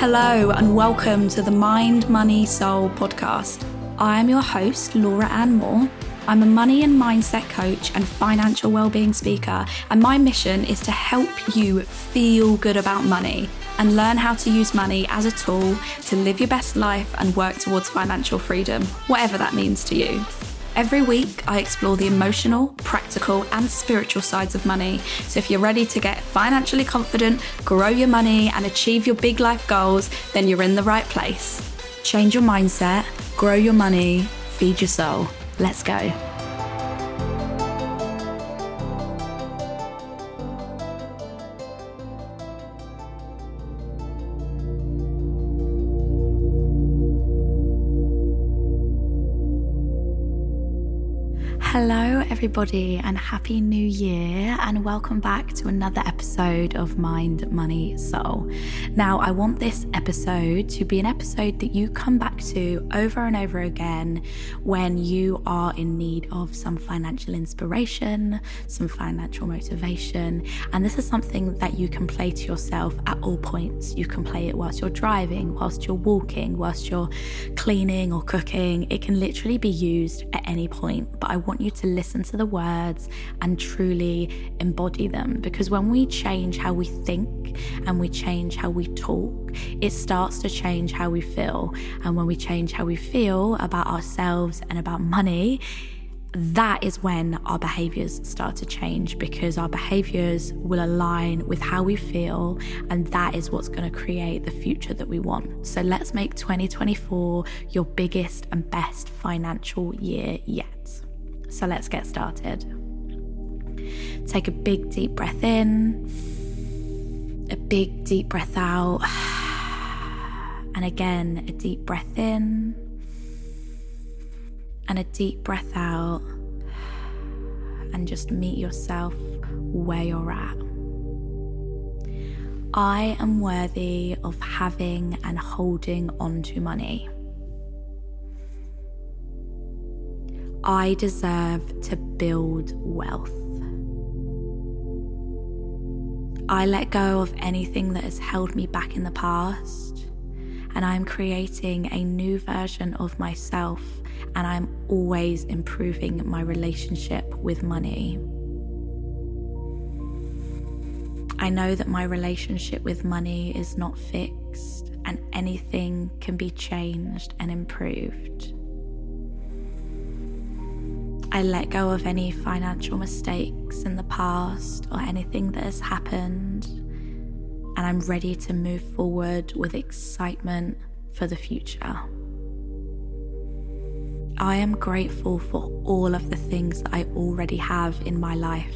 Hello, and welcome to the Mind, Money, Soul podcast. I am your host, Laura Ann Moore. I'm a money and mindset coach and financial well-being speaker, and my mission is to help you feel good about money and learn how to use money as a tool to live your best life and work towards financial freedom, whatever that means to you. Every week, I explore the emotional, practical, and spiritual sides of money. So, if you're ready to get financially confident, grow your money, and achieve your big life goals, then you're in the right place. Change your mindset, grow your money, feed your soul. Let's go. Everybody, and Happy New Year, and welcome back to another episode of Mind, Money, Soul. Now, I want this episode to be an episode that you come to over and over again when you are in need of some financial inspiration, some financial motivation, and this is something that you can play to yourself at all points. You can play it whilst you're driving, whilst you're walking, whilst you're cleaning or cooking. It can literally be used at any point, but I want you to listen to the words and truly embody them. Because when we change how we think and we change how we talk, it starts to change how we feel. And when we change how we feel about ourselves and about money, that is when our behaviors start to change because our behaviors will align with how we feel, and that is what's going to create the future that we want. So let's make 2024 your biggest and best financial year yet. So let's get started. Take a big deep breath in, a big deep breath out, and again a deep breath in, and a deep breath out, and just meet yourself where you're at. I am worthy of having and holding on to money. I deserve to build wealth. I let go of anything that has held me back in the past, and I'm creating a new version of myself, and I'm always improving my relationship with money. I know that my relationship with money is not fixed, and anything can be changed and improved. I let go of any financial mistakes in the past or anything that has happened, and I'm ready to move forward with excitement for the future. I am grateful for all of the things that I already have in my life.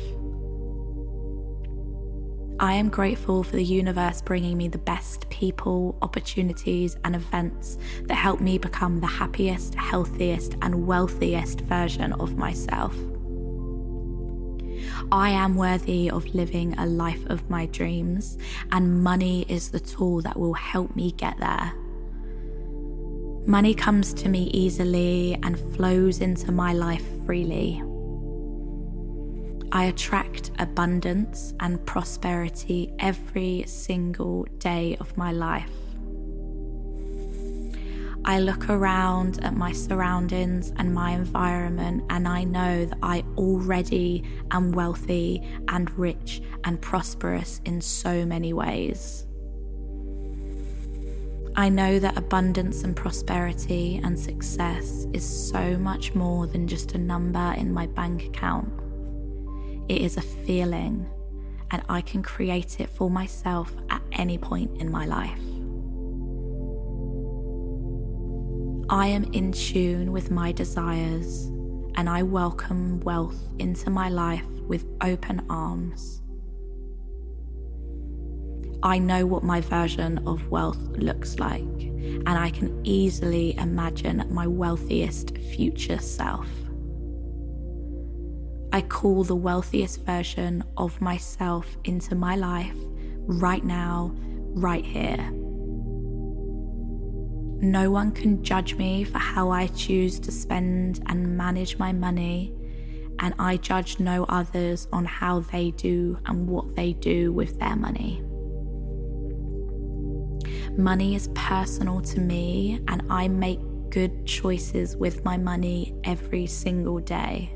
I am grateful for the universe bringing me the best people, opportunities, and events that help me become the happiest, healthiest, and wealthiest version of myself. I am worthy of living a life of my dreams, and money is the tool that will help me get there. Money comes to me easily and flows into my life freely. I attract abundance and prosperity every single day of my life. I look around at my surroundings and my environment, and I know that I already am wealthy and rich and prosperous in so many ways. I know that abundance and prosperity and success is so much more than just a number in my bank account. It is a feeling, and I can create it for myself at any point in my life. I am in tune with my desires, and I welcome wealth into my life with open arms. I know what my version of wealth looks like, and I can easily imagine my wealthiest future self. I call the wealthiest version of myself into my life right now, right here. No one can judge me for how I choose to spend and manage my money, and I judge no others on how they do and what they do with their money. Money is personal to me, and I make good choices with my money every single day.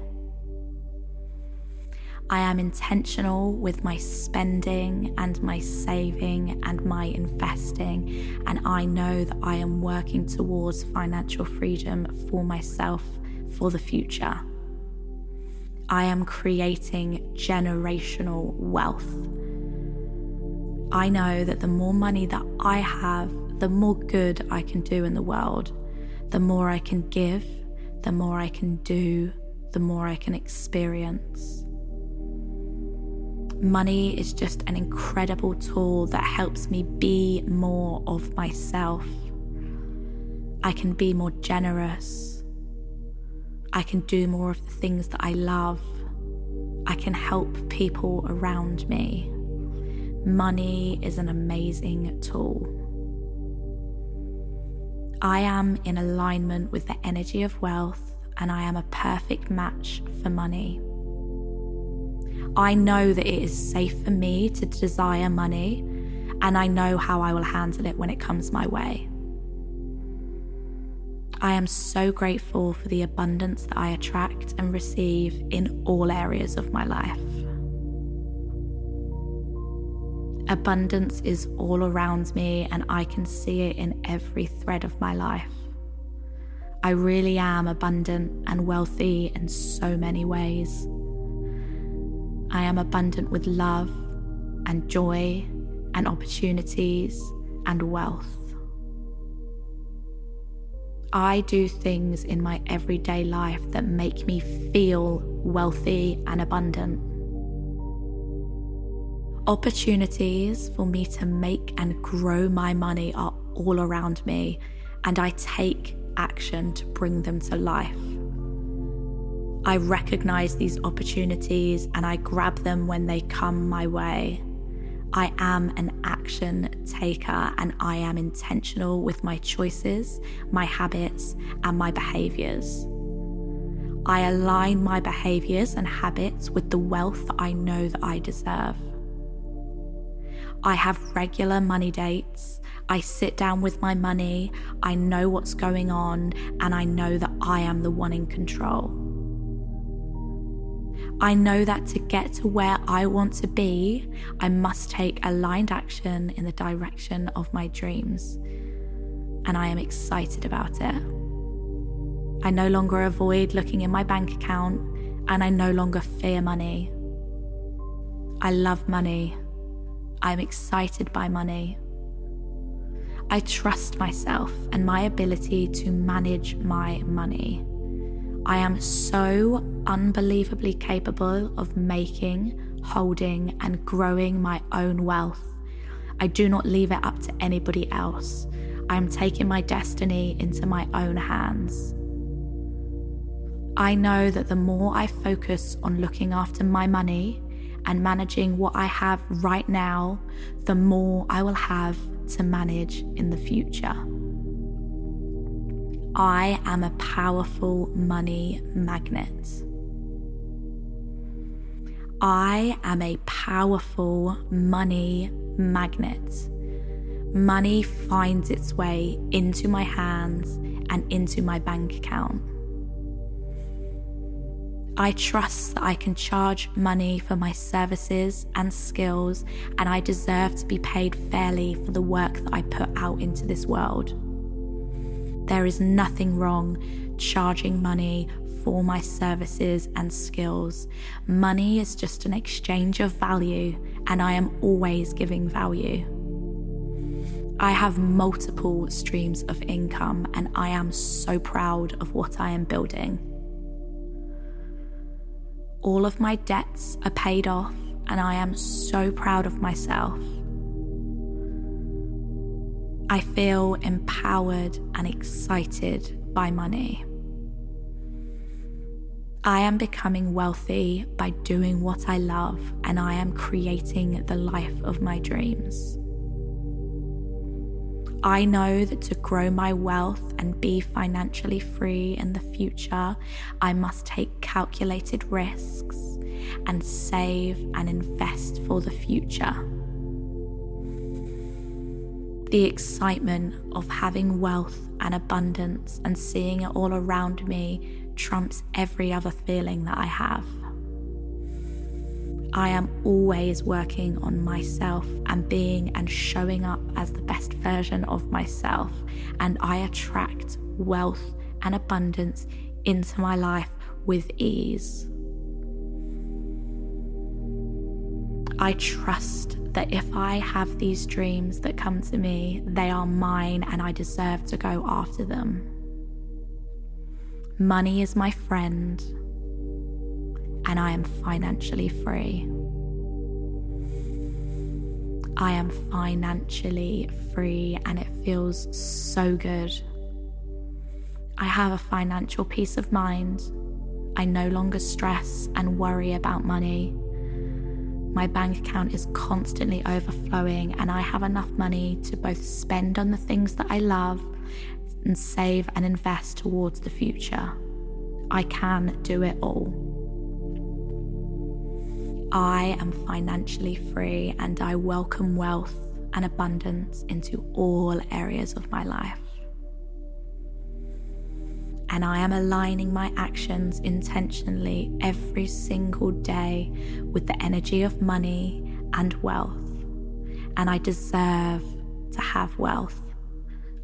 I am intentional with my spending and my saving and my investing, and I know that I am working towards financial freedom for myself for the future. I am creating generational wealth. I know that the more money that I have, the more good I can do in the world. The more I can give, the more I can do, the more I can experience. Money is just an incredible tool that helps me be more of myself. I can be more generous. I can do more of the things that I love. I can help people around me. Money is an amazing tool. I am in alignment with the energy of wealth and I am a perfect match for money. I know that it is safe for me to desire money, and I know how I will handle it when it comes my way. I am so grateful for the abundance that I attract and receive in all areas of my life. Abundance is all around me, and I can see it in every thread of my life. I really am abundant and wealthy in so many ways. I am abundant with love and joy and opportunities and wealth. I do things in my everyday life that make me feel wealthy and abundant. Opportunities for me to make and grow my money are all around me, and I take action to bring them to life. I recognize these opportunities and I grab them when they come my way. I am an action taker and I am intentional with my choices, my habits, and my behaviors. I align my behaviors and habits with the wealth I know that I deserve. I have regular money dates. I sit down with my money. I know what's going on, and I know that I am the one in control. I know that to get to where I want to be, I must take aligned action in the direction of my dreams. And I am excited about it. I no longer avoid looking in my bank account, and I no longer fear money. I love money. I'm excited by money. I trust myself and my ability to manage my money. I am so unbelievably capable of making, holding, and growing my own wealth. I do not leave it up to anybody else. I am taking my destiny into my own hands. I know that the more I focus on looking after my money and managing what I have right now, the more I will have to manage in the future. I am a powerful money magnet. I am a powerful money magnet. Money finds its way into my hands and into my bank account. I trust that I can charge money for my services and skills, and I deserve to be paid fairly for the work that I put out into this world. There is nothing wrong charging money for my services and skills. Money is just an exchange of value, and I am always giving value. I have multiple streams of income, and I am so proud of what I am building. All of my debts are paid off, and I am so proud of myself. I feel empowered and excited by money. I am becoming wealthy by doing what I love, and I am creating the life of my dreams. I know that to grow my wealth and be financially free in the future, I must take calculated risks and save and invest for the future. The excitement of having wealth and abundance and seeing it all around me trumps every other feeling that I have. I am always working on myself and being and showing up as the best version of myself, and I attract wealth and abundance into my life with ease. I trust that if I have these dreams that come to me, they are mine and I deserve to go after them. Money is my friend, and I am financially free. I am financially free, and it feels so good. I have a financial peace of mind. I no longer stress and worry about money. My bank account is constantly overflowing, and I have enough money to both spend on the things that I love and save and invest towards the future. I can do it all. I am financially free and I welcome wealth and abundance into all areas of my life and I am aligning my actions intentionally every single day with the energy of money and wealth. And I deserve to have wealth.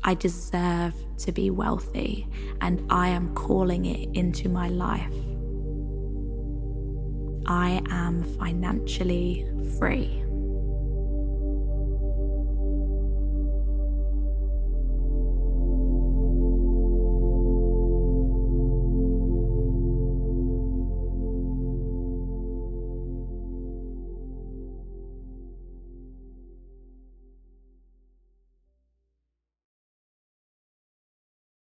I deserve to be wealthy, and I am calling it into my life. I am financially free.